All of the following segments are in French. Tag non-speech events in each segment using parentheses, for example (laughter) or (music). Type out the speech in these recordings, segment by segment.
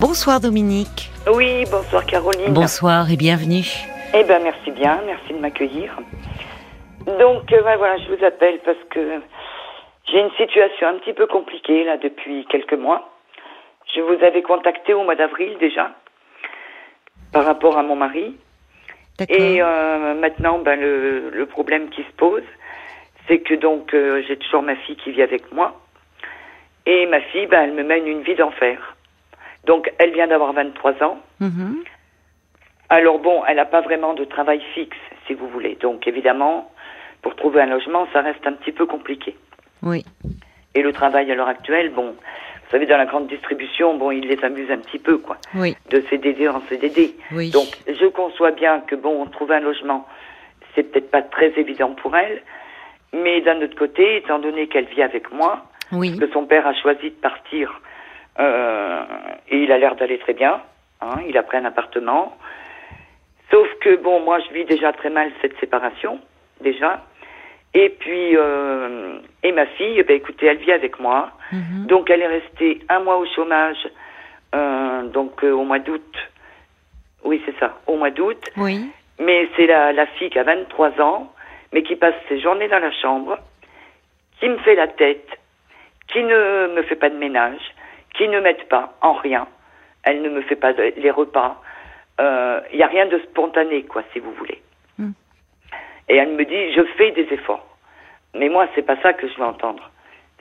Bonsoir Dominique. Oui, bonsoir Caroline. Bonsoir et bienvenue. Eh ben merci bien, merci de m'accueillir. Donc euh, ben, voilà, je vous appelle parce que j'ai une situation un petit peu compliquée là depuis quelques mois. Je vous avais contacté au mois d'avril déjà par rapport à mon mari. Et euh, maintenant, ben, le, le, problème qui se pose, c'est que donc euh, j'ai toujours ma fille qui vit avec moi. Et ma fille, ben, elle me mène une vie d'enfer. Donc, elle vient d'avoir 23 ans. Mhm. Alors bon, elle n'a pas vraiment de travail fixe, si vous voulez. Donc, évidemment, pour trouver un logement, ça reste un petit peu compliqué. Oui. Et le travail à l'heure actuelle, bon, vous savez, dans la grande distribution, bon, il les amuse un petit peu, quoi. Oui. De CDD en CDD. Oui. Donc, je conçois bien que, bon, trouver un logement, c'est peut-être pas très évident pour elle. Mais d'un autre côté, étant donné qu'elle vit avec moi, oui. que son père a choisi de partir et il a l'air d'aller très bien. Hein, il a pris un appartement. Sauf que, bon, moi, je vis déjà très mal cette séparation, déjà. Et puis, euh, et ma fille, eh ben, écoutez, elle vit avec moi. Mhm. Donc, elle est restée un mois au chômage, euh, donc euh, au mois d'août. Oui, c'est ça, au mois d'août. Oui. Mais c'est la, la fille qui a 23 ans, mais qui passe ses journées dans la chambre, qui me fait la tête, qui ne me fait pas de ménage, qui ne m'aide pas en rien. Elle ne me fait pas les repas. Il n'y a rien de spontané, quoi, si vous voulez. Mm. Et elle me dit, je fais des efforts. Mais moi, c'est pas ça que je veux entendre.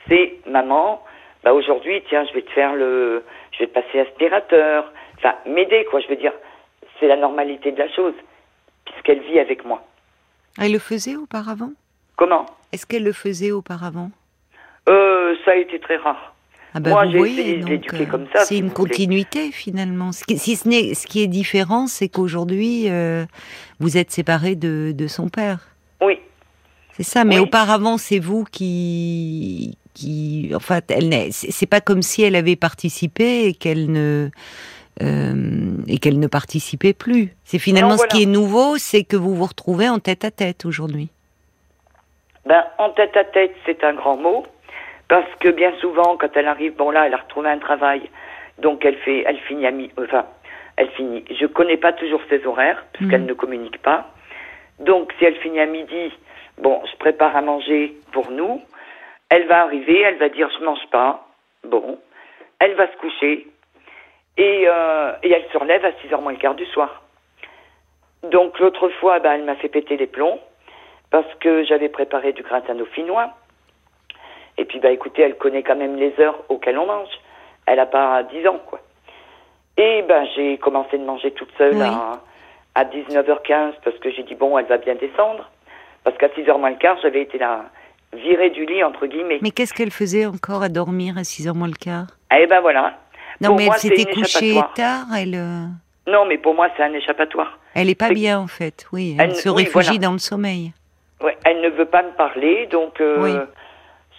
C'est, maman, bah aujourd'hui, tiens, je vais te faire le, je vais te passer aspirateur. Enfin, m'aider, quoi. Je veux dire, c'est la normalité de la chose, puisqu'elle vit avec moi. Elle le faisait auparavant? Comment? Est-ce qu'elle le faisait auparavant? Euh, Ça a été très rare. Ah Moi, j'ai de l'éduquer euh, comme ça, C'est si une voulez. continuité finalement. Ce qui, si ce n'est, ce qui est différent, c'est qu'aujourd'hui, euh, vous êtes séparés de, de son père. Oui, C'est ça. Mais Oui. auparavant, c'est vous qui, qui, en fait, elle n'est, c'est pas comme si elle avait participé et qu'elle ne, euh, et qu'elle ne participait plus. C'est finalement Non, ce qui est nouveau, c'est que vous vous retrouvez en tête à tête aujourd'hui. Ben, en tête à tête, c'est un grand mot, parce que bien souvent, quand elle arrive, bon là, elle a retrouvé un travail, donc elle fait, elle finit à mi, enfin, elle finit. Je connais pas toujours ses horaires, puisqu'elle Mhm. ne communique pas. Donc, si elle finit à midi, bon, je prépare à manger pour nous. Elle va arriver, elle va dire, je mange pas. Bon, elle va se coucher, et, euh, et elle se relève à 6h moins le quart du soir. Donc, l'autre fois, ben, elle m'a fait péter les plombs parce que j'avais préparé du gratin dauphinois. Et puis, bah, écoutez, elle connaît quand même les heures auxquelles on mange. Elle a pas 10 ans, quoi. Et ben, j'ai commencé de manger toute seule Oui. à, à 19h15 parce que j'ai dit, bon, elle va bien descendre. Parce qu'à 6h moins le quart, j'avais été là, virée du lit, entre guillemets. Mais qu'est-ce qu'elle faisait encore à dormir à 6h moins le quart? Et ben voilà. Non, Pour mais moi, elle s'était couchée tard, elle, euh, Non, mais pour moi, c'est un échappatoire. elle est pas bien en fait, oui. Elle, Elle- se oui, réfugie voilà. dans le sommeil. Ouais, elle ne veut pas me parler, donc euh, Oui.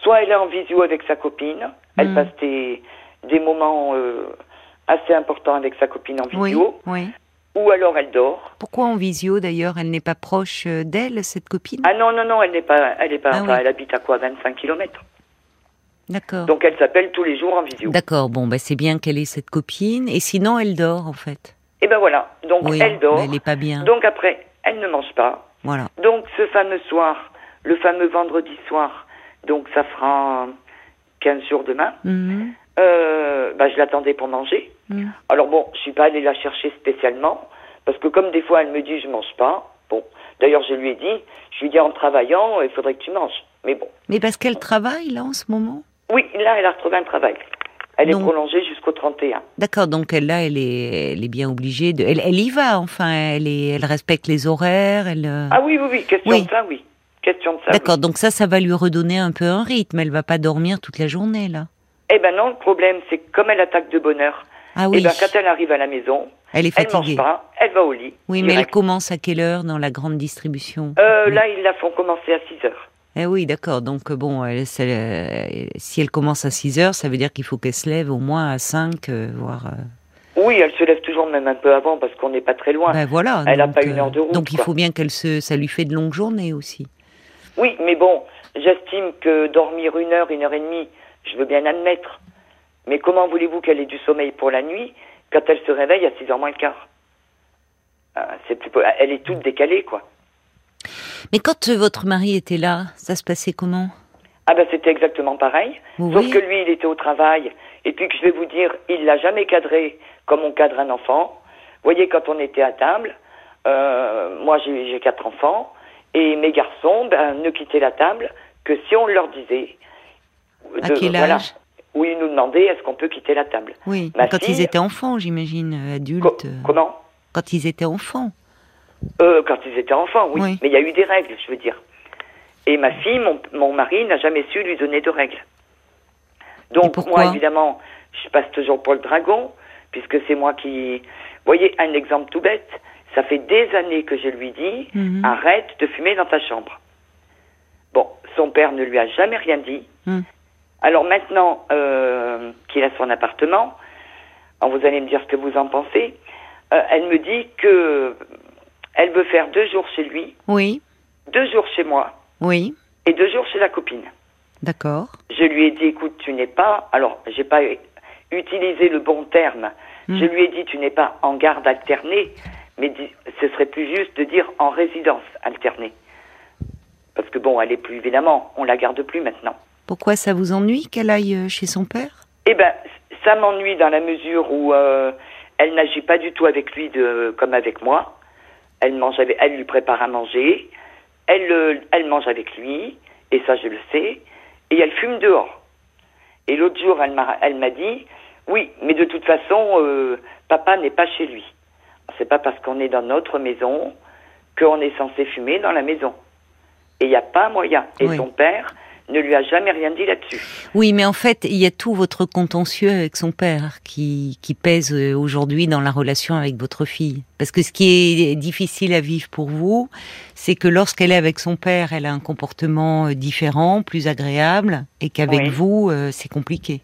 Soit elle est en visio avec sa copine, elle Hmm. passe des, des moments euh, assez importants avec sa copine en visio, oui. ou alors elle dort. Pourquoi en visio d'ailleurs Elle n'est pas proche euh, d'elle, cette copine? Ah non, non, non, elle n'est pas, elle est pas, Ah enfin, oui. elle habite à quoi, 25 kilomètres. D'accord. Donc elle s'appelle tous les jours en visio. D'accord, bon, bah, c'est bien qu'elle ait cette copine, et sinon elle dort en fait. Et ben voilà, donc elle dort, mais elle n'est pas bien. donc après, elle ne mange pas. Voilà. Donc ce fameux soir, le fameux vendredi soir, donc ça fera 15 jours demain, Mhm, euh, bah, je l'attendais pour manger. mhm. Alors bon, je suis pas allée la chercher spécialement, parce que comme des fois elle me dit je mange pas, bon, d'ailleurs je lui ai dit, je lui ai dit en travaillant, il faudrait que tu manges. Mais bon, Mais parce qu'elle travaille là en ce moment? Oui, là elle a retrouvé un travail. Elle Donc- est prolongée jusqu'au 31. D'accord, donc elle là, elle est, elle est bien obligée de. Elle, elle y va, enfin, elle, est, elle respecte les horaires, elle. euh, Ah oui, oui, oui, question Oui. de ça, oui. Question de ça. D'accord, donc ça, ça va lui redonner un peu un rythme. Elle va pas dormir toute la journée là. Eh ben non, le problème c'est que comme elle attaque de bonne heure, Ah eh oui, ben quand elle arrive à la maison, elle est elle mange fatiguée. pas, elle va au lit. Oui, mais elle commence à quelle heure dans la grande distribution? Euh, Oui. Là, ils la font commencer à 6 heures. Eh oui, d'accord. Donc euh, bon, elle, euh, si elle commence à 6 heures, ça veut dire qu'il faut qu'elle se lève au moins à 5, euh, voire. euh, Oui, elle se lève toujours même un peu avant parce qu'on n'est pas très loin. ben voilà. Elle a donc, pas une heure de route, Donc il quoi. faut bien qu'elle se, ça lui fait de longues journées aussi. Oui, mais bon, j'estime que dormir une heure, une heure et demie, je veux bien admettre. Mais comment voulez-vous qu'elle ait du sommeil pour la nuit quand elle se réveille à 6h moins le quart? Plus, elle est toute décalée, quoi. Mais quand euh, votre mari était là, ça se passait comment? Ah ben c'était exactement pareil. Sauf que lui, il était au travail. Et puis que je vais vous dire, il l'a jamais cadré comme on cadre un enfant. Vous voyez, quand on était à table, euh, moi j'ai quatre enfants, et mes garçons ben, ne quittaient la table que si on leur disait. À de- quel voilà, âge où ils nous demandaient est-ce qu'on peut quitter la table? Oui, Ma quand ils étaient enfants, j'imagine, euh, adultes. Co- euh, comment? Quand ils étaient enfants. Euh, quand ils étaient enfants, oui. Oui. Mais il y a eu des règles, je veux dire. Et ma fille, mon, mon mari n'a jamais su lui donner de règles. Donc moi, évidemment, je passe toujours pour le dragon, puisque c'est moi qui... Vous voyez, un exemple tout bête. Ça fait des années que je lui dis, Mhm. arrête de fumer dans ta chambre. Bon, son père ne lui a jamais rien dit. Mhm. Alors maintenant euh, qu'il a son appartement, vous allez me dire ce que vous en pensez, euh, elle me dit que elle veut faire deux jours chez lui, Oui, deux jours chez moi oui, et deux jours chez la copine. d'accord. Je lui ai dit, écoute, tu n'es pas, alors j'ai pas utilisé le bon terme, Mm. je lui ai dit, tu n'es pas en garde alternée, mais ce serait plus juste de dire en résidence alternée. Parce que bon, elle est plus, évidemment, on la garde plus maintenant. Pourquoi ça vous ennuie qu'elle aille euh, chez son père? Eh ben, ça m'ennuie dans la mesure où euh, elle n'agit pas du tout avec lui de, comme avec moi. Elle mange avec, elle lui prépare à manger, elle, euh, elle mange avec lui, et ça je le sais, et elle fume dehors. Et l'autre jour, elle m'a, elle m'a dit, oui, mais de toute façon, euh, papa n'est pas chez lui. C'est pas parce qu'on est dans notre maison qu'on est censé fumer dans la maison. Et il n'y a pas moyen. Et Oui. son père ne lui a jamais rien dit là-dessus. Oui, mais en fait, il y a tout votre contentieux avec son père qui, qui pèse euh, aujourd'hui dans la relation avec votre fille. Parce que ce qui est difficile à vivre pour vous, c'est que lorsqu'elle est avec son père, elle a un comportement euh, différent, plus agréable, et qu'avec Oui. vous, euh, c'est compliqué.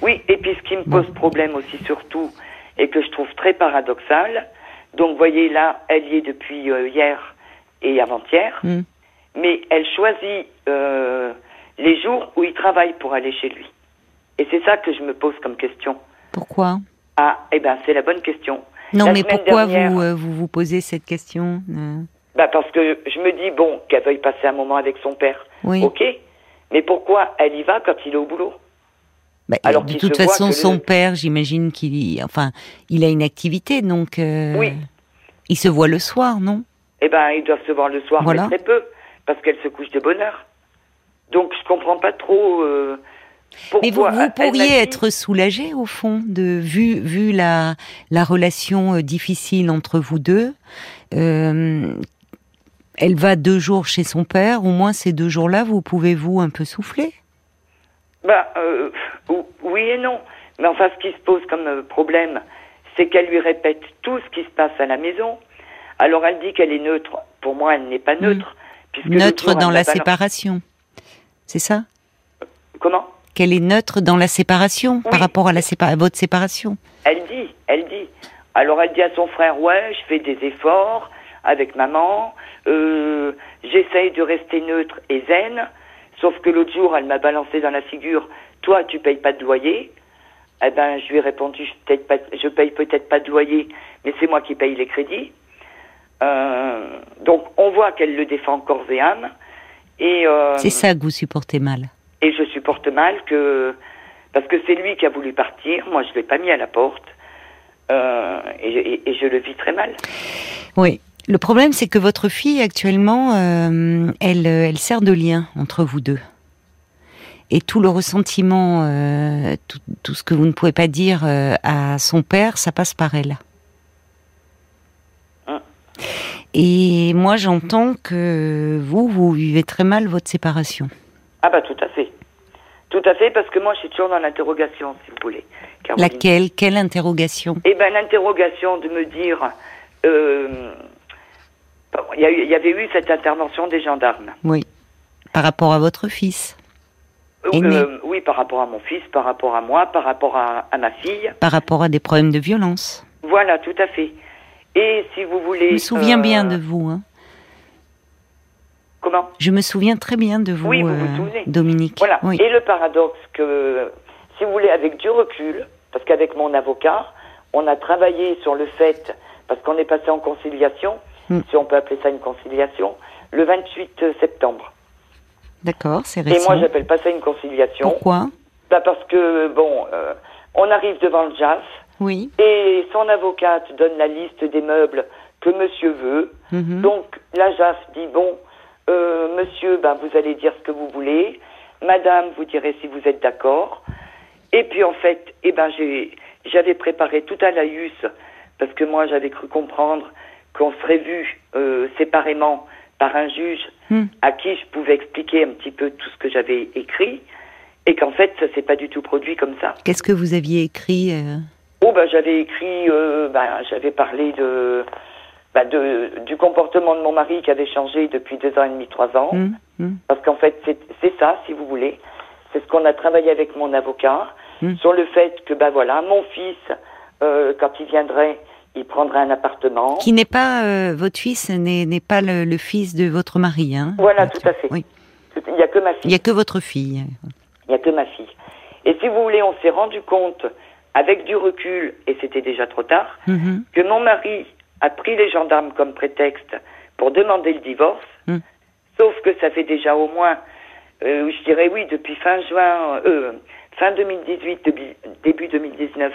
Oui, et puis ce qui me Bon. pose problème aussi surtout, et que je trouve très paradoxal, donc vous voyez là, elle y est depuis euh, hier et avant-hier, Hmm. mais elle choisit euh, les jours où il travaille pour aller chez lui. Et c'est ça que je me pose comme question. Pourquoi? Ah, eh ben c'est la bonne question. Non, La mais pourquoi dernière- vous, euh, vous vous posez cette question Bah parce que je me dis, bon, qu'elle veuille passer un moment avec son père, Oui. ok, mais pourquoi elle y va quand il est au boulot? Bah, Alors de toute façon, son le- père, j'imagine qu'il, enfin, il a une activité, donc euh, Oui. il se voit le soir, non? Eh ben, ils doivent se voir le soir, Voilà. mais très peu, parce qu'elle se couche de bonne heure. Donc, je comprends pas trop euh, pourquoi. Mais vous, vous pourriez dit- être soulagé au fond de vu vu la la relation euh, difficile entre vous deux. euh, elle va deux jours chez son père. Au moins ces deux jours-là, vous pouvez vous un peu souffler? Bah, euh, oui et non. Mais enfin, ce qui se pose comme euh, problème, c'est qu'elle lui répète tout ce qui se passe à la maison. Alors, elle dit qu'elle est neutre. Pour moi, elle n'est pas neutre. Mm. Neutre jour, dans elle la séparation. C'est ça? Comment? Qu'elle est neutre dans la séparation par rapport à la sépa- à votre séparation. Elle dit, elle dit. Alors elle dit à son frère, ouais, je fais des efforts avec maman, euh, j'essaye de rester neutre et zen, sauf que l'autre jour, elle m'a balancé dans la figure, toi, tu payes pas de loyer. Eh ben, je lui ai répondu, je, pas, je paye peut-être pas de loyer, mais c'est moi qui paye les crédits. Euh, donc, on voit qu'elle le défend corps et âme, et euh, C'est ça que vous supportez mal. et je supporte mal que parce que c'est lui qui a voulu partir, moi je l'ai pas mis à la porte euh, et, et- et je le vis très mal. Oui. Le problème, c'est que votre fille, actuellement, euh, elle, euh, elle sert de lien entre vous deux. Et tout le ressentiment, euh, tout, tout ce que vous ne pouvez pas dire euh, à son père, ça passe par elle. Hein. Et moi, j'entends que vous, vous vivez très mal votre séparation. Ah bah tout à fait, tout à fait parce que moi je suis toujours dans l'interrogation si vous voulez. Caroline. Laquelle? Quelle interrogation? Eh ben l'interrogation de me dire, il y, a eu- il y avait eu cette intervention des gendarmes. Oui. Par rapport à votre fils, Euh, euh, oui, par rapport à mon fils, par rapport à moi, par rapport à, à ma fille. par rapport à des problèmes de violence. Voilà, tout à fait. Et si vous voulez. Je me souviens euh, bien de vous. Hein. Comment? Je me souviens très bien de vous, Oui, vous vous euh, souvenez. Dominique. Voilà. Oui. Et le paradoxe que, si vous voulez, avec du recul, parce qu'avec mon avocat, on a travaillé sur le fait, parce qu'on est passé en conciliation, Mm. si on peut appeler ça une conciliation, le 28 septembre. D'accord, c'est Et moi, récent. j'appelle pas ça une conciliation. Pourquoi? Bah parce que, bon, euh, on arrive devant le JAF Oui. et son avocate donne la liste des meubles que monsieur veut. Mhm. Donc, la JAF dit, bon, euh, monsieur, ben, vous allez dire ce que vous voulez. Madame, vous direz si vous êtes d'accord. Et puis, en fait, eh ben, j'avais préparé tout à laïus, parce que moi, j'avais cru comprendre qu'on serait vu euh, séparément par un juge Hmm. à qui je pouvais expliquer un petit peu tout ce que j'avais écrit, et qu'en fait, ça s'est pas du tout produit comme ça. Qu'est-ce que vous aviez écrit euh, Oh, ben, j'avais écrit, euh, ben, j'avais parlé de, ben, de, du comportement de mon mari qui avait changé depuis deux ans et demi, trois ans. hum, hum, Parce qu'en fait, c'est ça, si vous voulez. C'est ce qu'on a travaillé avec mon avocat sur le fait que, ben voilà, mon fils, euh, quand il viendrait, il prendrait un appartement. Qui n'est pas euh, votre fils, n'est pas le, le fils de votre mari, hein Voilà, tout à fait. Oui. Il n'y a que ma Il fille. n'y a que votre fille. Il n'y a que ma fille. Et si vous voulez, on s'est rendu compte, avec du recul, et c'était déjà trop tard, Mhm. que mon mari a pris les gendarmes comme prétexte pour demander le divorce, Mm. sauf que ça fait déjà au moins, euh, je dirais oui, depuis fin juin, euh, fin 2018, début, début 2019,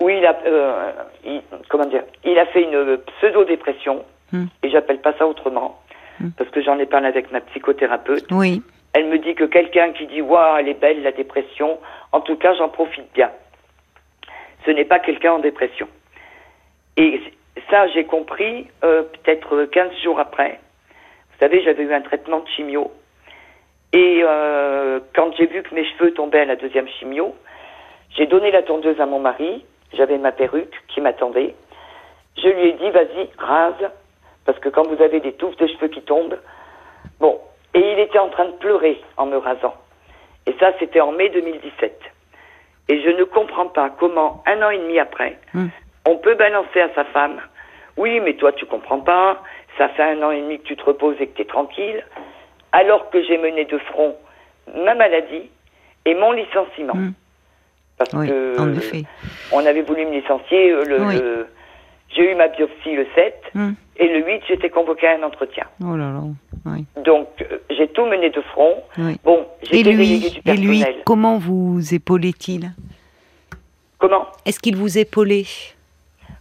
où il a, euh, il- comment dire, il a fait une pseudo-dépression, Mm. et j'appelle pas ça autrement, Mm. parce que j'en ai parlé avec ma psychothérapeute. Oui. Elle me dit que quelqu'un qui dit Waouh, elle est belle, la dépression, en tout cas, j'en profite bien. Ce n'est pas quelqu'un en dépression. Et ça, j'ai compris euh, peut-être 15 jours après. Vous savez, j'avais eu un traitement de chimio. Et euh, quand j'ai vu que mes cheveux tombaient à la deuxième chimio, j'ai donné la tondeuse à mon mari. J'avais ma perruque qui m'attendait. Je lui ai dit Vas-y, rase. Parce que quand vous avez des touffes de cheveux qui tombent, bon, et il était en train de pleurer en me rasant. Et ça, c'était en mai 2017. Et je ne comprends pas comment, un an et demi après, Mm. on peut balancer à sa femme Oui, mais toi, tu comprends pas. Ça fait un an et demi que tu te reposes et que tu es tranquille. Alors que j'ai mené de front ma maladie et mon licenciement. Mm. Parce Oui, que en effet. on avait voulu me licencier. euh, Le, Oui. le- j'ai eu ma biopsie le 7 Hum. et le 8, j'étais convoquée à un entretien. Oh là là. Oui. Donc, euh, j'ai tout mené de front. Bon, du et lui, comment vous épaulait-il? Comment? Est-ce qu'il vous épaulait?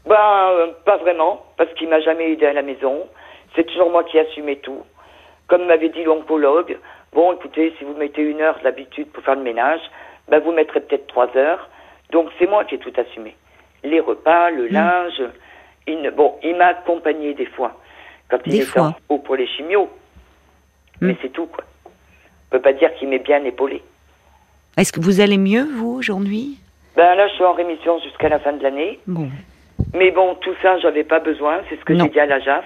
Ben, euh, pas vraiment, parce qu'il m'a jamais aidé à la maison. C'est toujours moi qui assumais tout. Comme m'avait dit l'oncologue, bon, écoutez, si vous mettez une heure d'habitude pour faire le ménage, ben vous mettrez peut-être trois heures. Donc c'est moi qui ai tout assumé. Les repas, le linge. Il ne- bon, il m'a accompagné des fois quand il Des était fois. en pour les chimios. Hmm. Mais c'est tout, quoi. On peut pas dire qu'il m'est bien épaulé. Est-ce que vous allez mieux, vous, aujourd'hui? Ben là, je suis en rémission jusqu'à la fin de l'année. Bon. Mais bon, tout ça, j'avais pas besoin. C'est ce que j'ai dit à la JAF.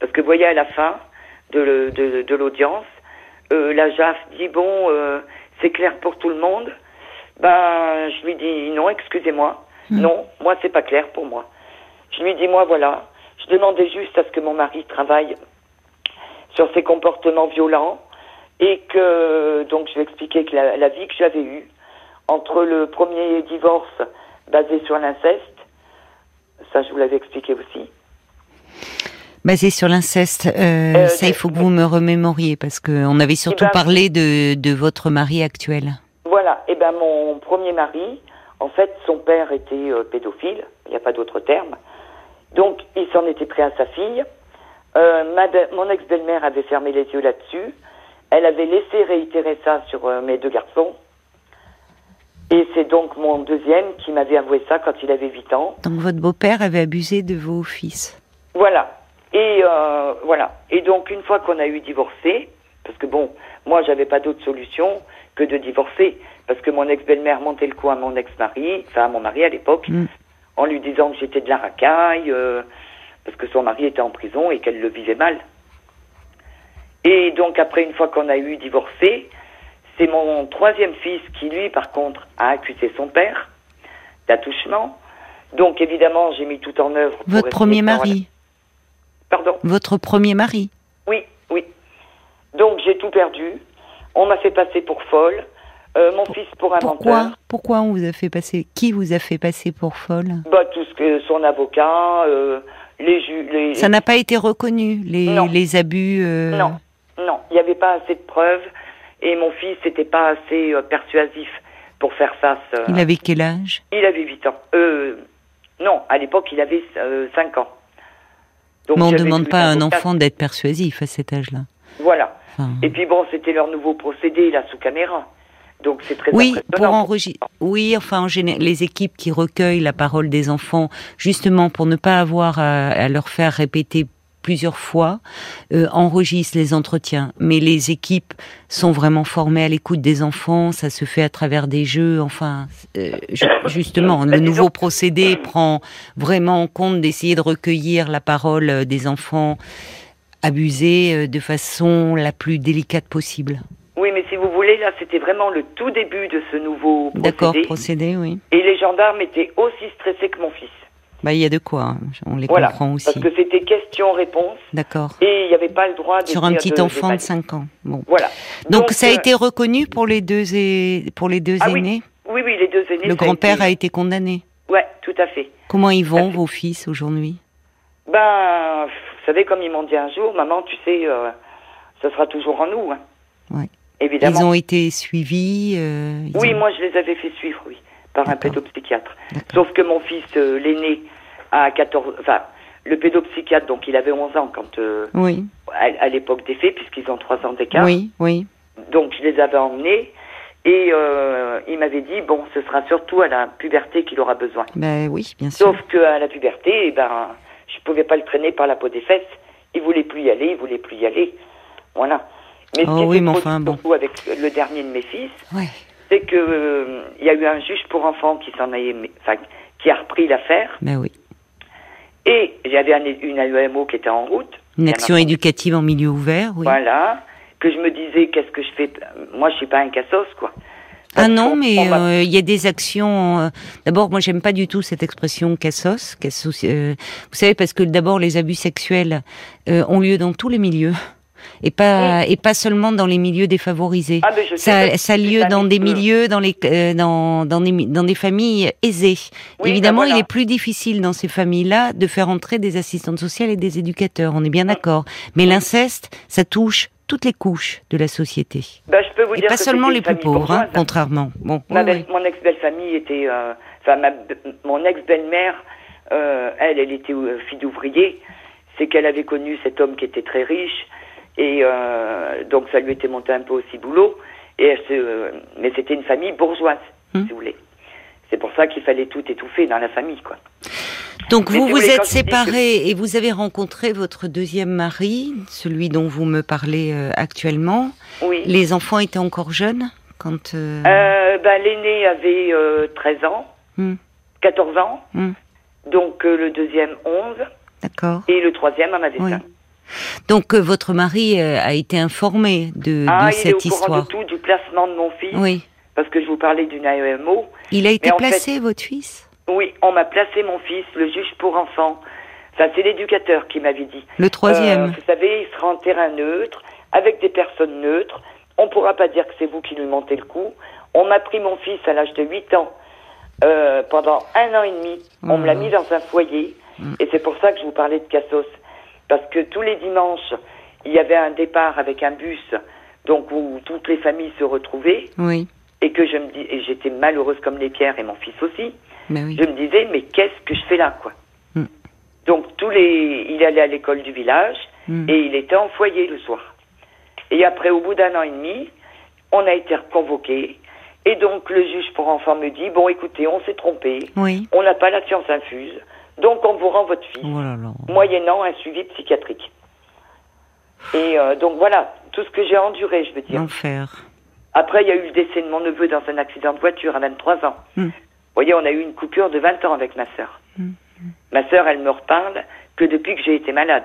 Parce que, vous voyez, à la fin de, de l'audience, euh, la JAF dit Bon, euh, c'est clair pour tout le monde. Ben, je lui dis Non, excusez-moi. Hmm. Non, moi, c'est pas clair pour moi. Je lui dis Moi, voilà. Je demandais juste à ce que mon mari travaille sur ses comportements violents et que, donc, je lui ai expliqué que la, la vie que j'avais eue entre le premier divorce basé sur l'inceste, ça, je vous l'avais expliqué aussi. Basé sur l'inceste, euh, Euh, ça, il faut que vous me remémoriez, parce qu'on avait surtout ben- parlé de, de votre mari actuel. Voilà, et ben mon premier mari, en fait, son père était euh, pédophile, il n'y a pas d'autre terme. Donc, il s'en était pris à sa fille. Euh, ma mon ex-belle-mère avait fermé les yeux là-dessus. Elle avait laissé réitérer ça sur euh, mes deux garçons. Et c'est donc mon deuxième qui m'avait avoué ça quand il avait 8 ans. Donc votre beau-père avait abusé de vos fils. Voilà. Et euh, voilà. Et donc une fois qu'on a eu divorcé, parce que bon, moi j'avais pas d'autre solution que de divorcer, parce que mon ex-belle-mère montait le coup à mon ex-mari, enfin à mon mari à l'époque, Mm. en lui disant que j'étais de la racaille, euh, parce que son mari était en prison et qu'elle le vivait mal. Et donc après une fois qu'on a eu divorcé, c'est mon troisième fils qui lui par contre a accusé son père d'attouchement. Donc évidemment j'ai mis tout en œuvre. pour Votre premier mari. Pardon? Votre premier mari? Oui, oui. Donc j'ai tout perdu. On m'a fait passer pour folle. Euh, mon fils pour un Pourquoi menteur. Pourquoi on vous a fait passer Qui vous a fait passer pour folle? Bah, tout ce que son avocat, euh, les ju les. Ça n'a pas été reconnu, les, abus. euh, Non, non, il n'y avait pas assez de preuves et mon fils n'était pas assez persuasif pour faire face. Il avait quel âge? Il avait 8 ans. Non, à l'époque, il avait 5 ans. Donc, Mais on ne demande pas à un enfant d'être persuasif à cet âge-là. Voilà. Enfin, Et puis bon, c'était leur nouveau procédé, là, sous caméra. Donc c'est très Oui, pour enregistrer. Oui, enfin, en géné- les équipes qui recueillent la parole des enfants, justement pour ne pas avoir à, à leur faire répéter plusieurs fois, euh, enregistrent les entretiens. Mais les équipes sont vraiment formées à l'écoute des enfants. Ça se fait à travers des jeux. Enfin, euh, ju- justement, le Bah, nouveau procédé prend vraiment en compte d'essayer de recueillir la parole euh, des enfants abusés euh, de façon la plus délicate possible. Oui, mais si vous voulez, là, c'était vraiment le tout début de ce nouveau D'accord, procédé. procédé, oui. Et les gendarmes étaient aussi stressés que mon fils. Bah, il y a de quoi, hein. on les Voilà. comprend aussi. Parce que c'était question-réponse D'accord. et il n'y avait pas le droit de Sur un petit de- enfant de d'évaluer. 5 ans. Bon. Voilà. Donc, ça a euh, été reconnu pour les deux, et... pour les deux Ah oui, aînés? Oui, oui, les deux aînés. Le grand-père été- a été condamné? Ouais, tout à fait. Comment ils vont, vos fils, aujourd'hui? Ben, savez, comme ils m'ont dit un jour, maman, tu sais, euh, ça sera toujours en nous. Hein. Ouais. Évidemment. Ils ont été suivis euh, Oui, ont- moi je les avais fait suivre, oui, par un pédopsychiatre. Sauf que mon fils, euh, l'aîné, à 14... Enfin, le pédopsychiatre, donc il avait 11 ans quand... euh, Oui, à, à l'époque des faits, puisqu'ils ont 3 ans d'écart. oui, oui. Donc je les avais emmenés. Et euh, il m'avait dit, bon, ce sera surtout à la puberté qu'il aura besoin. Ben oui, bien sûr. Sauf qu'à la puberté, eh ben, je pouvais pas le traîner par la peau des fesses. Il voulait plus y aller, il voulait plus y aller. Voilà. Mais ce Oh qui oui, mais enfin, bon. avec le dernier de mes fils, Ouais. c'est que euh, il y a eu un juge pour enfants qui s'en a aimé- qui a repris l'affaire. Ben oui. Et il y avait un- une AEMO qui était en route. Une action éducative en milieu ouvert, oui. Voilà. Que je me disais, qu'est-ce que je fais? Moi, je suis pas un cassos, quoi. Ah non, mais euh, il y a des actions. euh, d'abord, moi, j'aime pas du tout cette expression cassos. cassos euh, vous savez, parce que d'abord, les abus sexuels euh, ont lieu dans tous les milieux, et pas et pas seulement dans les milieux défavorisés. Ah, Ça, ça a lieu dans des milieu. milieux, dans les euh, dans dans des dans des familles aisées. Oui, Évidemment, ben voilà. il est plus difficile dans ces familles-là de faire entrer des assistantes sociales et des éducateurs. On est bien d'accord. Mais l'inceste, ça touche toutes les couches de la société. Je peux vous Et dire pas que seulement les plus famille pauvres, hein, contrairement. Bon, Ma oui, belle-. Mon ex-belle-famille était, euh, enfin mon ex-belle-mère, euh, elle, elle était euh, fille d'ouvrier. C'est qu'elle avait connu cet homme qui était très riche et euh, donc ça lui était monté un peu aussi boulot. Et elle se, mais c'était une famille bourgeoise, Hmm. si vous voulez. C'est pour ça qu'il fallait tout étouffer dans la famille, quoi. Donc Mais vous si vous êtes que- séparés et vous avez rencontré votre deuxième mari, celui dont vous me parlez euh, actuellement. Oui. Les enfants étaient encore jeunes quand. euh, Euh, ben, l'aîné avait euh, 13 ans, Hmm. 14 ans, Hmm. donc euh, le deuxième 11 D'accord. et le troisième en avait Oui. 5. Donc euh, votre mari euh, a été informé de, Ah, de il est au cette courant histoire. de tout, du placement de mon fils, Oui. Parce que je vous parlais d'une AEMO. Il a été placé, votre fils? Oui, on m'a placé mon fils, le juge pour enfants. Enfin, c'est l'éducateur qui m'avait dit. Le troisième. Euh, vous savez, il sera en terrain neutre, avec des personnes neutres. On ne pourra pas dire que c'est vous qui lui montez le coup. On m'a pris mon fils à l'âge de 8 ans. euh, pendant un an et demi, on me l'a Oh. mis dans un foyer. Mm. Et c'est pour ça que je vous parlais de Cassos. Parce que tous les dimanches, il y avait un départ avec un bus, donc où toutes les familles se retrouvaient. Oui. Et que je me dis, et j'étais malheureuse comme les pierres, et mon fils aussi Ben oui. je me disais, mais qu'est-ce que je fais là, quoi Mm. Donc, tous les, il allait à l'école du village Mm. et il était en foyer le soir. Et après, au bout d'un an et demi, on a été reconvoqués. Et donc, le juge pour enfants me dit, bon, écoutez, on s'est trompé, Oui. on n'a pas la science infuse, donc on vous rend votre fils, Oh là là. moyennant un suivi psychiatrique. Et euh, donc, voilà, tout ce que j'ai enduré, je veux dire. L'enfer. Après, il y a eu le décès de mon neveu dans un accident de voiture à 23 ans. Mm. Vous voyez, on a eu une coupure de 20 ans avec ma sœur. Mm. Ma sœur, elle me reparle que depuis que j'ai été malade.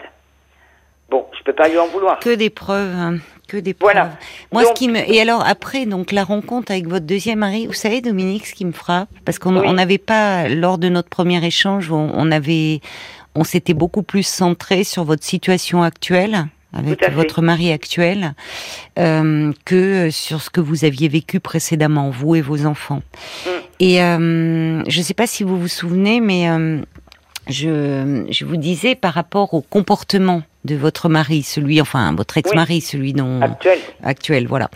Bon, je peux pas lui en vouloir. Que des preuves, hein, que des preuves. Voilà. Moi, ce qui me et alors après donc la rencontre avec votre deuxième mari, vous savez Dominique, ce qui me frappe, parce qu'on Oui. n'avait pas lors de notre premier échange, on, on avait, on s'était beaucoup plus centré sur votre situation actuelle avec votre mari actuel euh, que sur ce que vous aviez vécu précédemment, vous et vos enfants. Mm. Et euh, je ne sais pas si vous vous souvenez, mais euh, je, je vous disais par rapport au comportement de votre mari, celui, enfin votre ex-mari, celui dont actuel, actuel, voilà.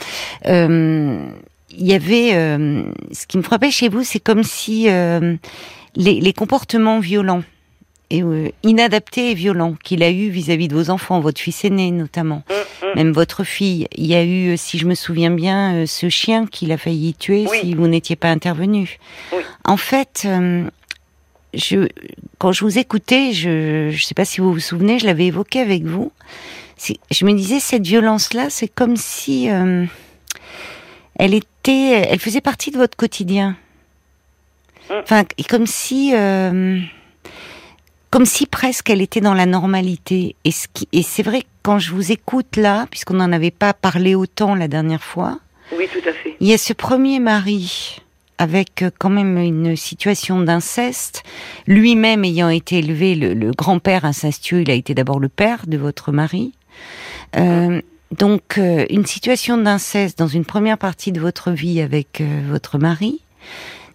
Il y avait, ce qui me frappait chez vous, c'est comme si les, les, comportements violents et inadaptés et violents qu'il a eu vis-à-vis de vos enfants, votre fils aîné notamment, mm, mm. même votre fille. Il y a eu, si je me souviens bien, ce chien qu'il a failli tuer si vous n'étiez pas intervenu. En fait, je, quand je vous écoutais, je ne sais pas si vous vous souvenez, je l'avais évoqué avec vous. Je me disais, cette violence-là, c'est comme si euh, elle était, elle faisait partie de votre quotidien. Mm. Enfin, comme si, euh, comme si presque elle était dans la normalité. Et, ce qui, et c'est vrai quand je vous écoute là, puisqu'on n'en avait pas parlé autant la dernière fois. Oui, tout à fait. Il y a ce premier mari avec euh, quand même une situation d'inceste, lui-même ayant été élevé, le, grand-père incestueux, il a été d'abord le père de votre mari. Euh, donc euh, une situation d'inceste dans une première partie de votre vie avec votre mari,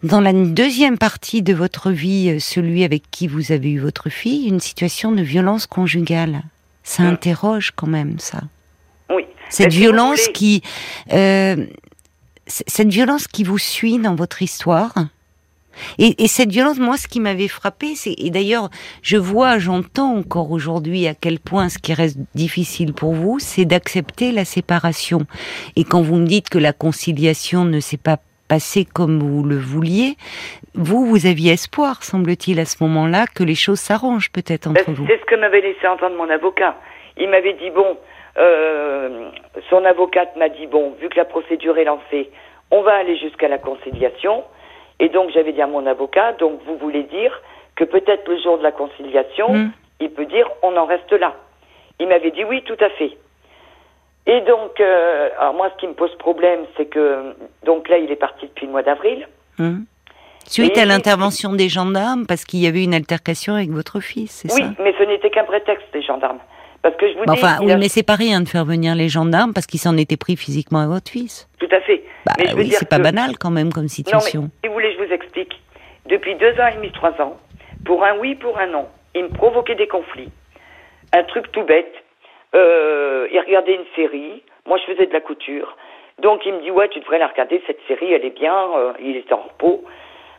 dans la deuxième partie de votre vie, celui avec qui vous avez eu votre fille, une situation de violence conjugale. Ça mmh. interroge quand même ça. Oui. Cette violence qui cette violence qui vous suit dans votre histoire. Et, cette violence, moi, ce qui m'avait frappé, c'est et d'ailleurs, je vois, j'entends encore aujourd'hui à quel point ce qui reste difficile pour vous, c'est d'accepter la séparation. Et quand vous me dites que la conciliation ne s'est pas passée comme vous le vouliez, vous, vous aviez espoir, semble-t-il, à ce moment-là, que les choses s'arrangent peut-être entre ben, vous. C'est ce que m'avait laissé entendre mon avocat. Il m'avait dit bon, euh, son avocate m'a dit bon, vu que la procédure est lancée, on va aller jusqu'à la conciliation. Et donc j'avais dit à mon avocat, donc vous voulez dire que peut-être le jour de la conciliation, hmm. il peut dire on en reste là. Il m'avait dit oui, tout à fait. Et donc, euh, alors moi, ce qui me pose problème, c'est que donc là, il est parti depuis le mois d'avril. Hmm. Suite à l'intervention des gendarmes, parce qu'il y avait une altercation avec votre fils, c'est ça? Oui, mais ce n'était qu'un prétexte des gendarmes. Parce que je vous dis, enfin, oui, mais c'est pas rien de faire venir les gendarmes parce qu'ils s'en étaient pris physiquement à votre fils. Tout à fait. Bah, mais oui, c'est pas banal quand même comme situation. Non, mais, si vous voulez, je vous explique. Depuis deux ans et demi, trois ans, pour un oui, pour un non, il me provoquait des conflits. Un truc tout bête. Euh, il regardait une série. Moi, je faisais de la couture. Donc, il me dit, ouais, tu devrais la regarder, cette série, elle est bien. Euh, il est en repos.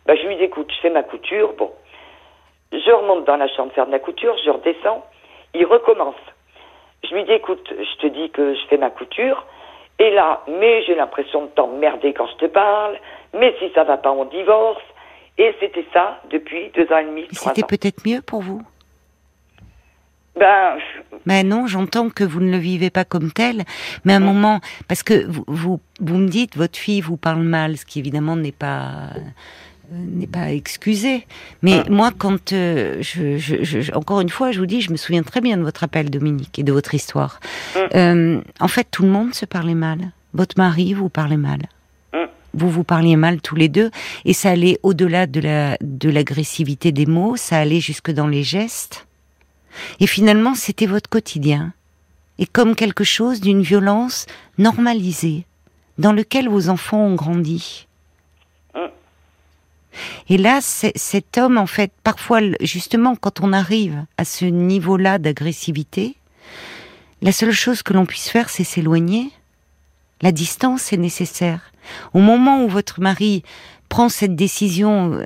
Bah, je lui dis, écoute, je fais ma couture. Bon. Je remonte dans la chambre faire de la couture, je redescends. Il recommence. Je lui dis, écoute, je te dis que je fais ma couture. Et là, mais j'ai l'impression de t'emmerder quand je te parle. Mais si ça va pas, on divorce. Et c'était ça depuis deux ans et demi. C'était peut-être mieux pour vous? Ben. Mais non, j'entends que vous ne le vivez pas comme tel, mais à un moment, parce que vous, vous, vous me dites, votre fille vous parle mal, ce qui évidemment n'est pas euh, n'est pas excusé. Mais ah. moi, quand euh, je, encore une fois, je vous dis, je me souviens très bien de votre appel, Dominique, et de votre histoire. Ah. Euh, en fait, tout le monde se parlait mal. Votre mari vous parlait mal. Ah. Vous vous parliez mal tous les deux, et ça allait au-delà de la de l'agressivité des mots, ça allait jusque dans les gestes. Et finalement, c'était votre quotidien, et comme quelque chose d'une violence normalisée, dans lequel vos enfants ont grandi. Et là, cet homme, en fait, parfois, justement, quand on arrive à ce niveau-là d'agressivité, la seule chose que l'on puisse faire, c'est s'éloigner. La distance est nécessaire. Au moment où votre mari prend cette décision,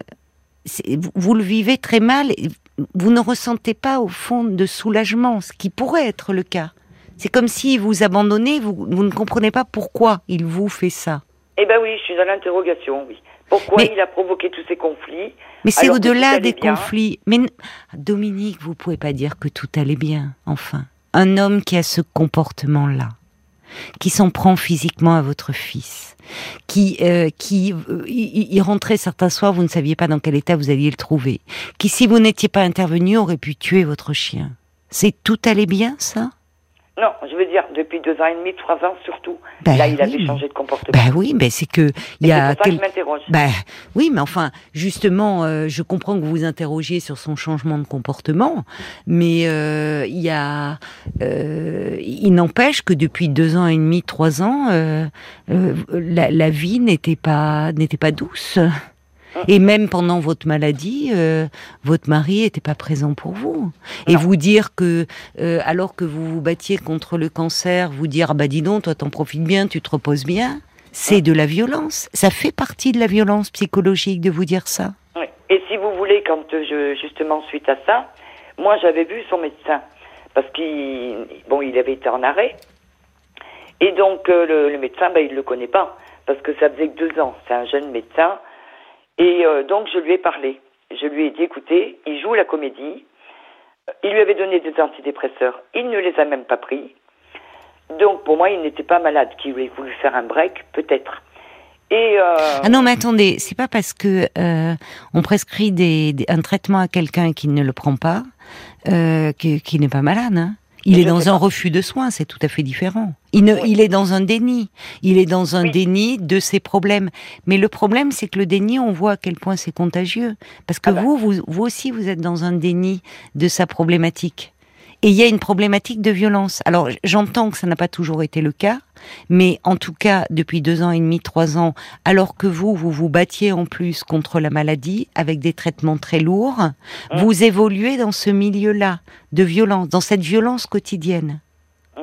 vous le vivez très mal, vous ne ressentez pas au fond de soulagement, ce qui pourrait être le cas. C'est comme si vous abandonnez, vous, vous ne comprenez pas pourquoi il vous fait ça. Eh ben oui, je suis dans l'interrogation, oui. Pourquoi il a provoqué tous ces conflits Mais c'est au-delà des conflits. Mais Dominique, vous pouvez pas dire que tout allait bien, enfin. Un homme qui a ce comportement-là, qui s'en prend physiquement à votre fils, qui, euh, qui, euh, il, rentrait certains soirs, vous ne saviez pas dans quel état vous alliez le trouver, qui, si vous n'étiez pas intervenu, aurait pu tuer votre chien. C'est tout allait bien, ça? Non, je veux dire, depuis deux ans et demi, trois ans surtout. Ben Là, il oui, avait mais- changé de comportement. Ben oui, ben c'est que il y a c'est pour ça que je m'interroge. Ben oui, mais enfin, justement, euh, je comprends que vous vous interrogiez sur son changement de comportement, mais euh, il y a, euh, il n'empêche que depuis deux ans et demi, trois ans, la, la vie n'était pas n'était pas douce. Et même pendant votre maladie, euh, votre mari n'était pas présent pour vous. Et vous dire que, euh, alors que vous vous battiez contre le cancer, vous dire, ah bah dis donc, toi t'en profites bien, tu te reposes bien, c'est de la violence. Ça fait partie de la violence psychologique de vous dire ça. Et si vous voulez, quand je, justement, suite à ça, moi, j'avais vu son médecin. Parce qu'il bon, il avait été en arrêt. Et donc, euh, le, le médecin, ben, il ne le connaît pas. Parce que ça faisait que deux ans. C'est un jeune médecin. Et euh, donc, je lui ai parlé. Je lui ai dit, écoutez, il joue la comédie. Il lui avait donné des antidépresseurs. Il ne les a même pas pris. Donc, pour moi, il n'était pas malade. Qu'il aurait voulu faire un break, peut-être. Et... euh, Ah non, mais attendez, c'est pas parce que euh, on prescrit des, des- un traitement à quelqu'un qui ne le prend pas euh, que- qu'il n'est pas malade. hein. Il Mais est dans un pas. refus de soins, c'est tout à fait différent. Il, ne, Oui. il est dans un déni. Il est dans un Oui. déni de ses problèmes. Mais le problème, c'est que le déni, on voit à quel point c'est contagieux. Parce que Ah bah. vous, vous, vous aussi, vous êtes dans un déni de sa problématique. Et il y a une problématique de violence. Alors, j'entends que ça n'a pas toujours été le cas, mais en tout cas, depuis deux ans et demi, trois ans, alors que vous, vous vous battiez en plus contre la maladie avec des traitements très lourds, Mm. vous évoluez dans ce milieu-là de violence, dans cette violence quotidienne. Mm.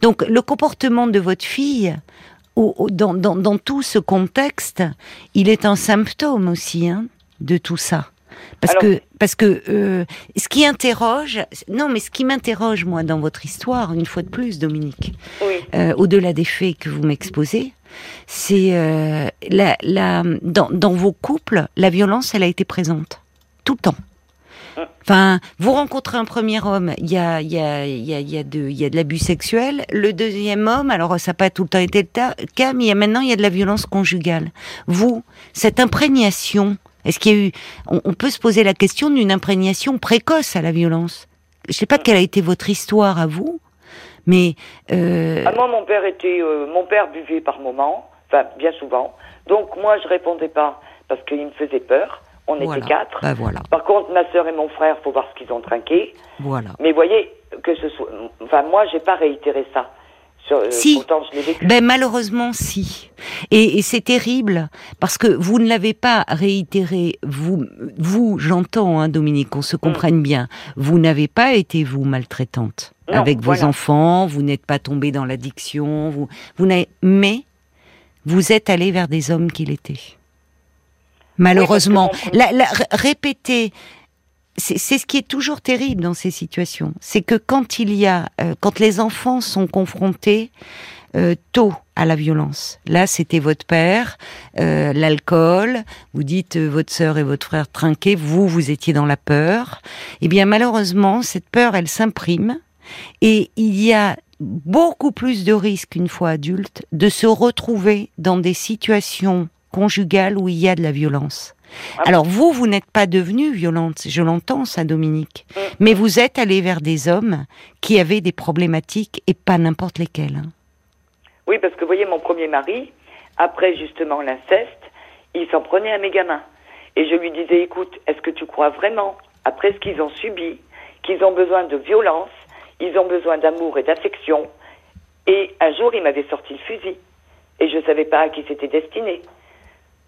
Donc, le comportement de votre fille, dans- dans tout ce contexte, il est un symptôme aussi hein, de tout ça. Parce Alors- que, parce que euh, ce qui interroge, non, mais ce qui m'interroge moi dans votre histoire, une fois de plus, Dominique, oui. euh, au-delà des faits que vous m'exposez, c'est euh, la, la, dans, dans vos couples, la violence, elle a été présente tout le temps. Enfin, vous rencontrez un premier homme, il y a, y, a, y, a, y, a de, y a de l'abus sexuel. Le deuxième homme, alors ça n'a pas tout le temps été le cas, mais il y a maintenant il y a de la violence conjugale. Vous, cette imprégnation, est-ce qu'il y a eu, on, on peut se poser la question d'une imprégnation précoce à la violence. Je sais pas quelle a été votre histoire à vous, mais euh, Ah, moi, mon père était, euh, mon père buvait par moment, enfin bien souvent. Donc moi, je répondais pas parce qu'il me faisait peur. On voilà. était quatre. Bah voilà, Par contre, ma sœur et mon frère, faut voir ce qu'ils ont trinqué. voilà. Mais voyez que ce soit, enfin moi, j'ai pas réitéré ça. Euh, Si. Pourtant, je l'ai vécu. Ben malheureusement si. Et, et c'est terrible parce que vous ne l'avez pas réitéré. Vous, vous, j'entends, hein, Dominique, qu'on se comprenne bien. Vous n'avez pas été vous maltraitante Non, avec vos voilà. enfants. Vous n'êtes pas tombé dans l'addiction. Vous, vous n'avez. Mais vous êtes allé vers des hommes qui l'étaient. Malheureusement, la, la- répéter. C'est ce qui est toujours terrible dans ces situations, c'est que quand il y a, euh, quand les enfants sont confrontés euh, tôt à la violence. Là, c'était votre père, euh, l'alcool. Vous dites euh, votre sœur et votre frère trinquaient. Vous, vous étiez dans la peur. Eh bien, malheureusement, cette peur, elle s'imprime. Et il y a beaucoup plus de risques, une fois adulte, de se retrouver dans des situations conjugales où il y a de la violence. Ah. Alors vous, vous n'êtes pas devenue violente, je l'entends ça, Dominique, Mm. mais vous êtes allé vers des hommes qui avaient des problématiques et pas n'importe lesquelles. hein. Oui, parce que vous voyez, mon premier mari, après justement l'inceste, il s'en prenait à mes gamins. Et je lui disais, écoute, est-ce que tu crois vraiment, après ce qu'ils ont subi, qu'ils ont besoin de violence, ils ont besoin d'amour et d'affection? Et un jour, il m'avait sorti le fusil. Et je ne savais pas à qui c'était destiné.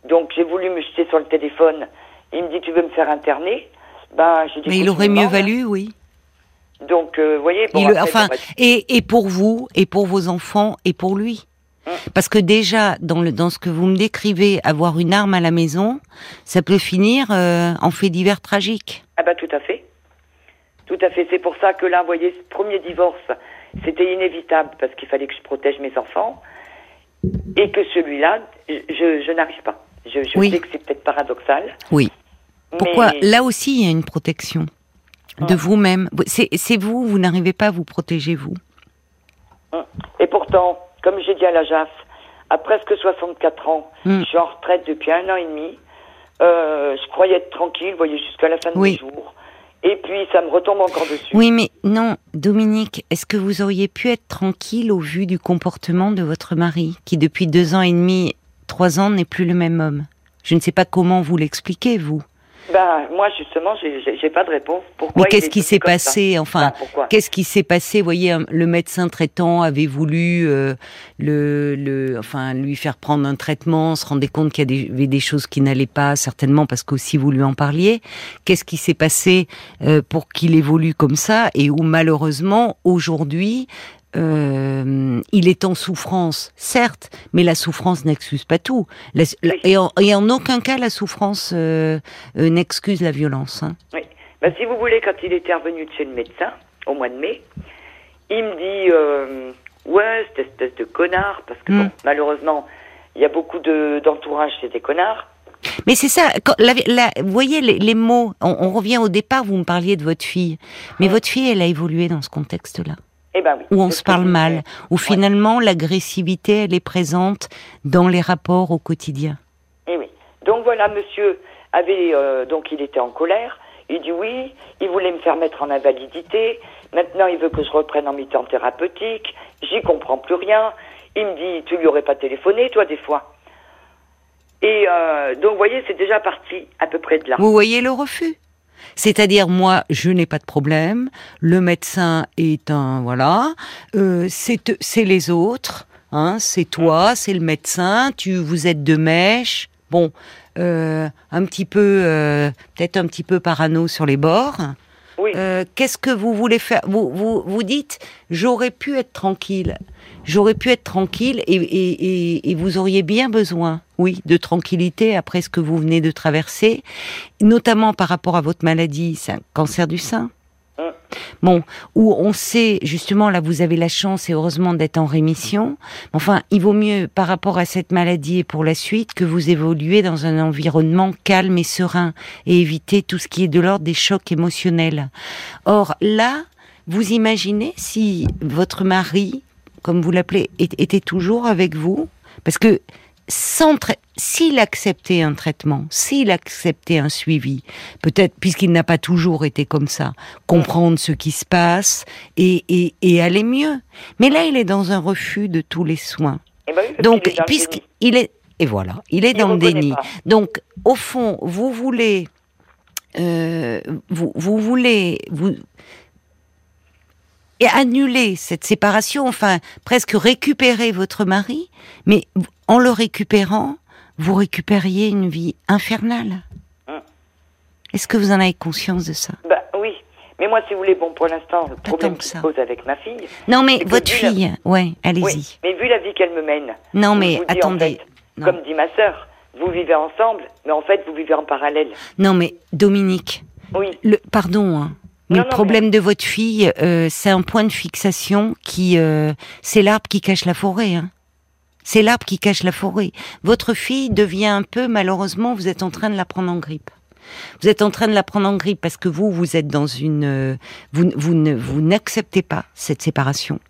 Donc j'ai voulu me jeter sur le téléphone. Il me dit, tu veux me faire interner? Ben, j'ai dit, Mais il aurait mieux valu, oui. Donc, euh, voyez, bon, après, enfin, bon, bah, et, et pour vous, et pour vos enfants, et pour lui. Mm. Parce que déjà, dans, le, dans ce que vous me décrivez, avoir une arme à la maison, ça peut finir euh, en fait divers tragique. Ah bah tout à fait. Tout à fait. C'est pour ça que là, vous voyez, ce premier divorce, c'était inévitable parce qu'il fallait que je protège mes enfants. Et que celui-là, je, je n'arrive pas. Je, je Oui. sais que c'est peut-être paradoxal. Oui. Pourquoi mais- Là aussi, il y a une protection de Mm. vous-même. C'est vous, vous n'arrivez pas à vous protéger, vous. Et pourtant, comme j'ai dit à la JAF, à presque 64 ans, Mm. je suis en retraite depuis un an et demi. Euh, je croyais être tranquille, vous voyez, jusqu'à la fin Oui. mes jours. Et puis ça me retombe encore dessus. Oui, mais non, Dominique, est-ce que vous auriez pu être tranquille au vu du comportement de votre mari, qui depuis deux ans et demi, trois ans, n'est plus le même homme Je ne sais pas comment vous l'expliquez, vous. Ben, moi, justement, j'ai pas de réponse. Pourquoi Mais qu'est-ce qui s'est passé Enfin, ben, qu'est-ce qui s'est passé Vous voyez, le médecin traitant avait voulu euh, le, le, enfin, lui faire prendre un traitement, se rendait compte qu'il y avait des choses qui n'allaient pas, certainement parce qu'aussi vous lui en parliez. Qu'est-ce qui s'est passé euh, pour qu'il évolue comme ça et où malheureusement, aujourd'hui, euh, il est en souffrance, certes, mais la souffrance n'excuse pas tout. et, en, aucun cas, la souffrance euh, euh, n'excuse la violence. Hein. Oui. Ben, si vous voulez, quand il était revenu de chez le médecin, au mois de mai, il me dit Ouais, cette espèce de connard, parce que hmm. malheureusement, il y a beaucoup d'entourage chez des connards. Mais c'est ça, vous voyez les, mots, on, revient au départ, vous me parliez de votre fille, mais votre fille, elle a évolué dans ce contexte-là. Eh ben où on se parle mal, où finalement l'agressivité elle est présente dans les rapports au quotidien. Eh oui. Donc voilà, monsieur avait euh, donc il était en colère. Il dit oui, il voulait me faire mettre en invalidité. Maintenant, il veut que je reprenne en mi-temps thérapeutique. J'y comprends plus rien. Il me dit, tu lui aurais pas téléphoné, toi, des fois. Et euh, donc, vous voyez, c'est déjà parti à peu près de là. Vous voyez le refus? C'est-à-dire, moi, je n'ai pas de problème. Le médecin est un, voilà, euh, c'est les autres. Hein, c'est toi, c'est le médecin. Tu, vous êtes de mèche. Bon, euh, un petit peu, euh, peut-être un petit peu parano sur les bords. Oui. Qu'est-ce que vous voulez faire? Vous, vous, vous dites, j'aurais pu être tranquille j'aurais pu être tranquille et, vous auriez bien besoin, oui, de tranquillité après ce que vous venez de traverser, notamment par rapport à votre maladie, c'est un cancer du sein. Hein. Bon, où on sait justement là vous avez la chance et heureusement d'être en rémission. Enfin, il vaut mieux par rapport à cette maladie et pour la suite que vous évoluez dans un environnement calme et serein et éviter tout ce qui est de l'ordre des chocs émotionnels. Or là, vous imaginez si votre mari comme vous l'appelez, était toujours avec vous Parce que s'il acceptait un traitement, s'il acceptait un suivi, peut-être puisqu'il n'a pas toujours été comme ça, comprendre ce qui se passe et, aller mieux. Mais là, il est dans un refus de tous les soins. Eh ben Donc, puisqu'il est et voilà, il est dans le déni. Donc, au fond, vous voulez, euh, vous, vous voulez, vous, et annuler cette séparation, enfin presque récupérer votre mari, mais en le récupérant, vous récupériez une vie infernale. Hum. Est-ce que vous en avez conscience de ça? Bah oui, mais moi, si vous voulez, bon, pour l'instant, le problème qui se pose avec ma fille. Non, mais votre fille, ouais, allez-y. mais vu la vie qu'elle me mène. Non, mais attendez. comme dit ma sœur, vous vivez ensemble, mais en fait, vous vivez en parallèle. Non, mais Dominique. Oui. Le, pardon, hein, mais le problème de votre fille, euh, c'est un point de fixation qui, euh, c'est l'arbre qui cache la forêt. Hein. C'est l'arbre qui cache la forêt. Votre fille devient un peu, malheureusement, vous êtes en train de la prendre en grippe. Vous êtes en train de la prendre en grippe parce que vous, vous êtes dans une, euh, vous, vous ne, vous n'acceptez pas cette séparation.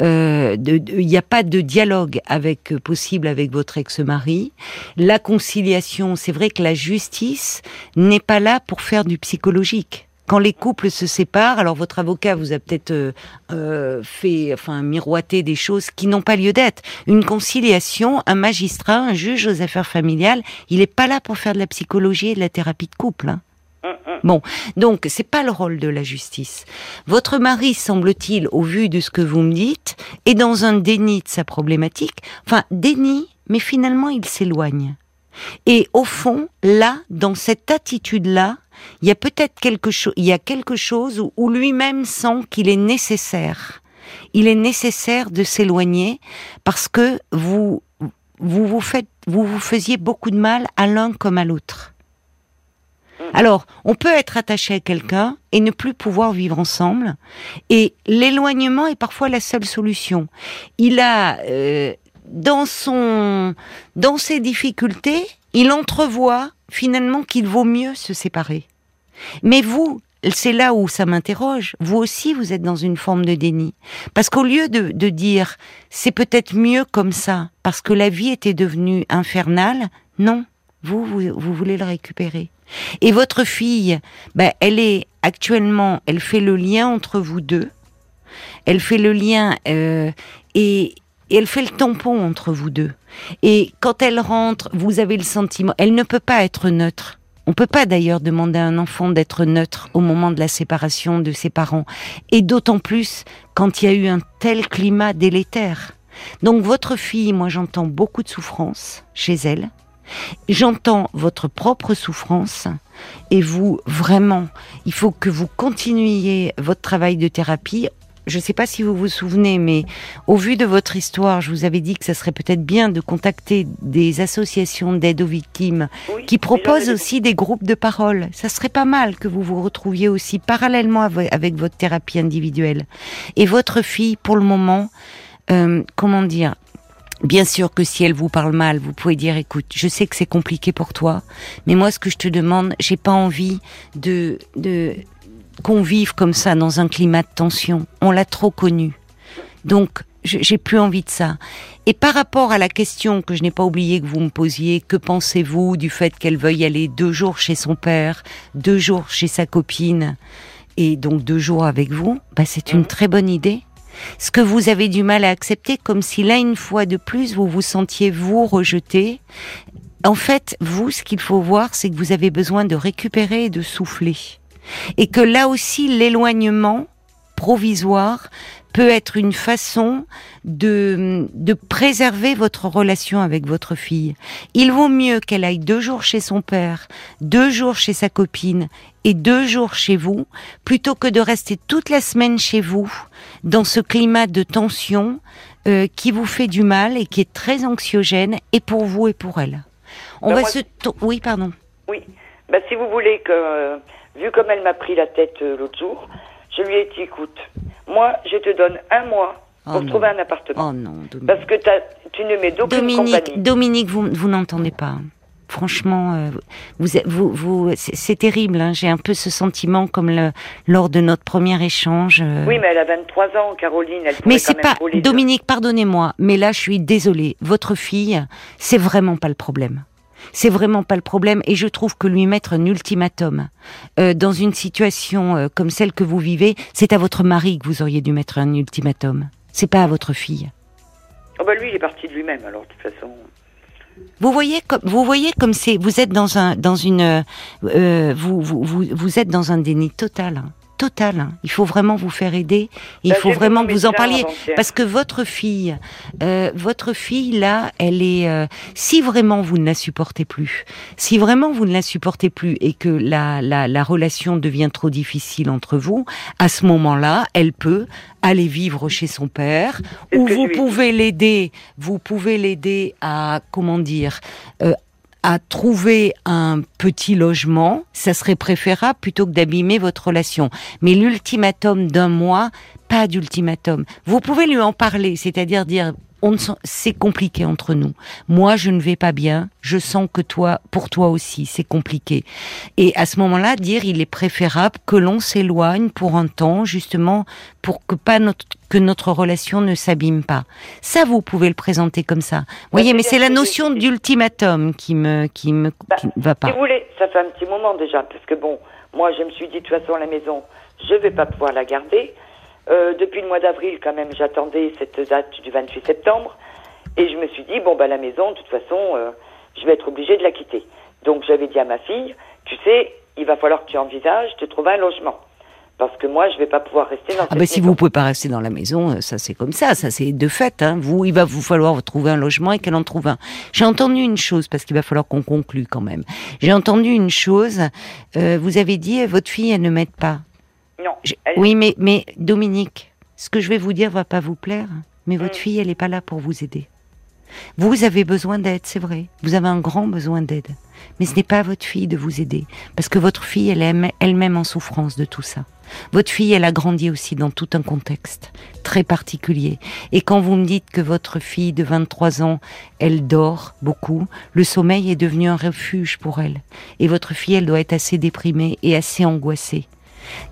Il n'y a pas de dialogue avec possible avec votre ex-mari. La conciliation, c'est vrai que la justice n'est pas là pour faire du psychologique quand les couples se séparent, alors votre avocat vous a peut-être euh, euh, fait, enfin, miroiter des choses qui n'ont pas lieu d'être. Une conciliation, un magistrat, un juge aux affaires familiales, il n'est pas là pour faire de la psychologie et de la thérapie de couple. Hein. Bon, donc c'est pas le rôle de la justice. Votre mari, semble-t-il, au vu de ce que vous me dites, est dans un déni de sa problématique. Enfin, déni, mais finalement il s'éloigne. Et au fond, là, dans cette attitude-là, il y a peut-être quelque chose, il y a quelque chose où, lui-même sent qu'il est nécessaire. Il est nécessaire de s'éloigner parce que vous, vous faisiez beaucoup de mal à l'un comme à l'autre. Alors, on peut être attaché à quelqu'un et ne plus pouvoir vivre ensemble. Et l'éloignement est parfois la seule solution. Il a, euh, dans ses difficultés, il entrevoit finalement qu'il vaut mieux se séparer. Mais vous, c'est là où ça m'interroge. Vous aussi, vous êtes dans une forme de déni. Parce qu'au lieu de, dire c'est peut-être mieux comme ça, parce que la vie était devenue infernale, non, vous, vous, voulez le récupérer. Et votre fille, ben, elle est actuellement, elle fait le lien entre vous deux. Elle fait le lien euh, et, et elle fait le tampon entre vous deux. Et quand elle rentre, vous avez le sentiment, elle ne peut pas être neutre. On peut pas d'ailleurs demander à un enfant d'être neutre au moment de la séparation de ses parents. Et d'autant plus quand il y a eu un tel climat délétère. Donc votre fille, moi j'entends beaucoup de souffrance chez elle. J'entends votre propre souffrance et vous, vraiment, il faut que vous continuiez votre travail de thérapie je ne sais pas si vous vous souvenez, mais au vu de votre histoire, je vous avais dit que ça serait peut-être bien de contacter des associations d'aide aux victimes qui proposent aussi des groupes de parole. Ça serait pas mal que vous vous retrouviez aussi parallèlement avec votre thérapie individuelle. Et votre fille, pour le moment, euh, comment dire, Bien sûr que si elle vous parle mal, vous pouvez dire écoute, je sais que c'est compliqué pour toi, mais moi ce que je te demande, j'ai pas envie de de qu'on vive comme ça dans un climat de tension. On l'a trop connu. Donc, j'ai plus envie de ça. Et par rapport à la question que je n'ai pas oublié que vous me posiez, que pensez-vous du fait qu'elle veuille aller deux jours chez son père, deux jours chez sa copine, et donc deux jours avec vous? Bah, C'est une mhm. très bonne idée. Ce que vous avez du mal à accepter, comme si là, une fois de plus, vous vous sentiez vous rejeté. En fait, vous, ce qu'il faut voir, c'est que vous avez besoin de récupérer et de souffler et que là aussi l'éloignement provisoire peut être une façon de, de préserver votre relation avec votre fille. Il vaut mieux qu'elle aille deux jours chez son père, deux jours chez sa copine et deux jours chez vous, plutôt que de rester toute la semaine chez vous dans ce climat de tension euh, qui vous fait du mal et qui est très anxiogène et pour vous et pour elle. On ben va se... Oui, pardon. Oui. Ben, si vous voulez que vu comme elle m'a pris la tête euh, l'autre jour, je lui ai dit, écoute, moi, je te donne un mois pour oh trouver un appartement. Oh non, Dominique. Parce que tu ne mets d'aucune Dominique, Dominique, vous, vous n'entendez pas. Franchement, euh, vous, vous, vous c'est terrible. Hein. J'ai un peu ce sentiment comme le, lors de notre premier échange. Euh. Oui, mais elle a 23 ans, Caroline. Elle mais c'est pas Dominique, pardonnez-moi, mais là, je suis désolée. Votre fille, c'est vraiment pas le problème. C'est vraiment pas le problème et je trouve que lui mettre un ultimatum euh, dans une situation euh, comme celle que vous vivez, c'est à votre mari que vous auriez dû mettre un ultimatum. C'est pas à votre fille. Oh bah lui, il est parti de lui-même alors de toute façon. Vous voyez comme vous voyez comme c'est vous êtes dans un dans une euh, vous, vous, vous vous êtes dans un déni total. Hein total. Hein. Il faut vraiment vous faire aider. Il bah, faut vraiment que vous en parliez parce que votre fille, euh, votre fille là, elle est. Euh, si vraiment vous ne la supportez plus, si vraiment vous ne la supportez plus et que la, la, la relation devient trop difficile entre vous, à ce moment-là, elle peut aller vivre chez son père ou vous pouvez l'aider. Vous pouvez l'aider à comment dire euh, à trouver un petit logement, ça serait préférable plutôt que d'abîmer votre relation. Mais l'ultimatum d'un mois, pas d'ultimatum. Vous pouvez lui en parler, c'est-à-dire dire c'est compliqué entre nous. Moi, je ne vais pas bien. Je sens que toi, pour toi aussi, c'est compliqué. Et à ce moment-là, dire, il est préférable que l'on s'éloigne pour un temps, justement, pour que pas notre, que notre relation ne s'abîme pas. Ça, vous pouvez le présenter comme ça. Vous voyez, mais c'est la notion d'ultimatum qui me, qui me, bah, va pas. Si vous voulez, ça fait un petit moment déjà, parce que bon, moi, je me suis dit, de toute façon, la maison, je vais pas pouvoir la garder. Euh, depuis le mois d'avril, quand même, j'attendais cette date du 28 septembre. Et je me suis dit, bon, bah, la maison, de toute façon, euh, je vais être obligée de la quitter. Donc, j'avais dit à ma fille, tu sais, il va falloir que tu envisages de trouver un logement. Parce que moi, je vais pas pouvoir rester dans ah bah si vous pouvez pas rester dans la maison, euh, ça c'est comme ça, ça c'est de fait. Hein. Vous, il va vous falloir trouver un logement et qu'elle en trouve un. J'ai entendu une chose parce qu'il va falloir qu'on conclue quand même. J'ai entendu une chose. vous avez dit votre fille elle ne m'aide pas. Non. Oui, mais, mais Dominique, ce que je vais vous dire va pas vous plaire, mais votre mm. fille, elle n'est pas là pour vous aider. Vous avez besoin d'aide, c'est vrai. Vous avez un grand besoin d'aide. Mais ce n'est pas à votre fille de vous aider. Parce que votre fille, elle est elle-même en souffrance de tout ça. Votre fille, elle a grandi aussi dans tout un contexte très particulier. Et quand vous me dites que votre fille de 23 ans, elle dort beaucoup, le sommeil est devenu un refuge pour elle. Et votre fille, elle doit être assez déprimée et assez angoissée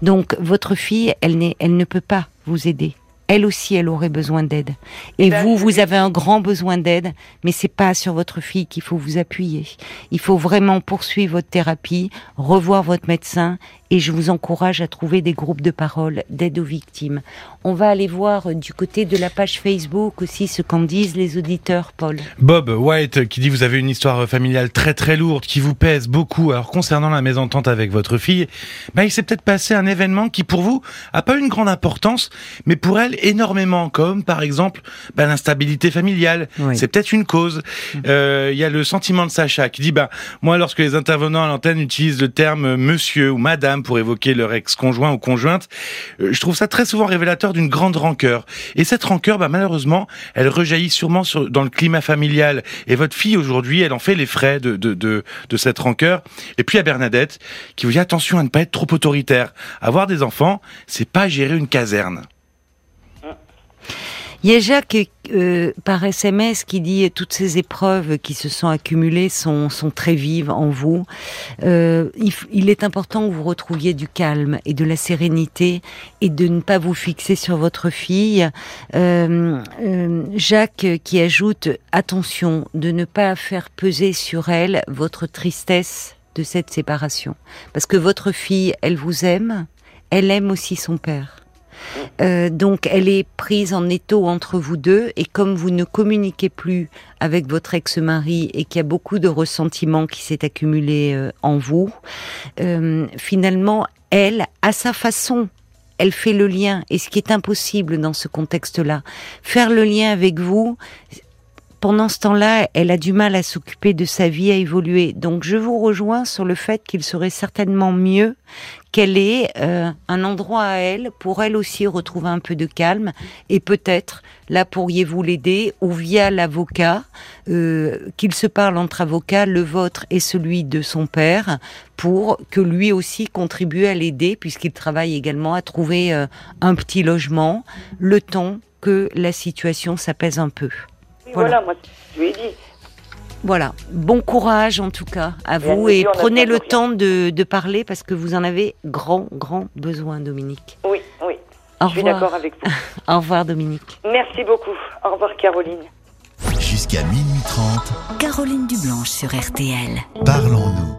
donc votre fille, elle, elle ne peut pas vous aider. Elle aussi, elle aurait besoin d'aide. Et ben, vous, vous avez un grand besoin d'aide, mais c'est pas sur votre fille qu'il faut vous appuyer. Il faut vraiment poursuivre votre thérapie, revoir votre médecin, et je vous encourage à trouver des groupes de parole d'aide aux victimes. On va aller voir du côté de la page Facebook aussi ce qu'en disent les auditeurs, Paul. Bob White qui dit vous avez une histoire familiale très très lourde qui vous pèse beaucoup. Alors concernant la mésentente avec votre fille, bah, il s'est peut-être passé un événement qui pour vous a pas une grande importance, mais pour elle énormément, comme par exemple bah, l'instabilité familiale. Oui. C'est peut-être une cause. Euh, Il y a le sentiment de Sacha qui dit bah moi lorsque les intervenants à l'antenne utilisent le terme monsieur ou madame pour évoquer leur ex-conjoint ou conjointe, euh, je trouve ça très souvent révélateur d'une grande rancœur. Et cette rancœur, bah, malheureusement, elle rejaillit sûrement sur, dans le climat familial. Et votre fille aujourd'hui, elle en fait les frais de, de, de, de cette rancœur. Et puis à Bernadette, qui vous dit attention à ne pas être trop autoritaire. Avoir des enfants, c'est pas gérer une caserne. Il y a Jacques euh, par SMS qui dit toutes ces épreuves qui se sont accumulées sont, sont très vives en vous. Euh, il, il est important que vous retrouviez du calme et de la sérénité et de ne pas vous fixer sur votre fille. Euh, euh, Jacques qui ajoute attention de ne pas faire peser sur elle votre tristesse de cette séparation. Parce que votre fille, elle vous aime, elle aime aussi son père. Euh, donc elle est prise en étau entre vous deux et comme vous ne communiquez plus avec votre ex-mari et qu'il y a beaucoup de ressentiment qui s'est accumulé euh, en vous, euh, finalement elle, à sa façon, elle fait le lien et ce qui est impossible dans ce contexte-là, faire le lien avec vous. Pendant ce temps-là, elle a du mal à s'occuper de sa vie, à évoluer. Donc, je vous rejoins sur le fait qu'il serait certainement mieux qu'elle ait euh, un endroit à elle pour elle aussi retrouver un peu de calme et peut-être là pourriez-vous l'aider ou via l'avocat euh, qu'il se parle entre avocats le vôtre et celui de son père pour que lui aussi contribue à l'aider puisqu'il travaille également à trouver euh, un petit logement le temps que la situation s'apaise un peu. Oui, Voilà. voilà. moi, je lui ai dit. Voilà, bon courage en tout cas à Et vous et prenez le temps de, de parler parce que vous en avez grand, grand besoin, Dominique. Oui, oui. Au Je suis revoir. d'accord avec vous. (laughs) Au revoir, Dominique. Merci beaucoup. Au revoir, Caroline. Jusqu'à minuit 30, Caroline Dublanche sur RTL. parlons-nous.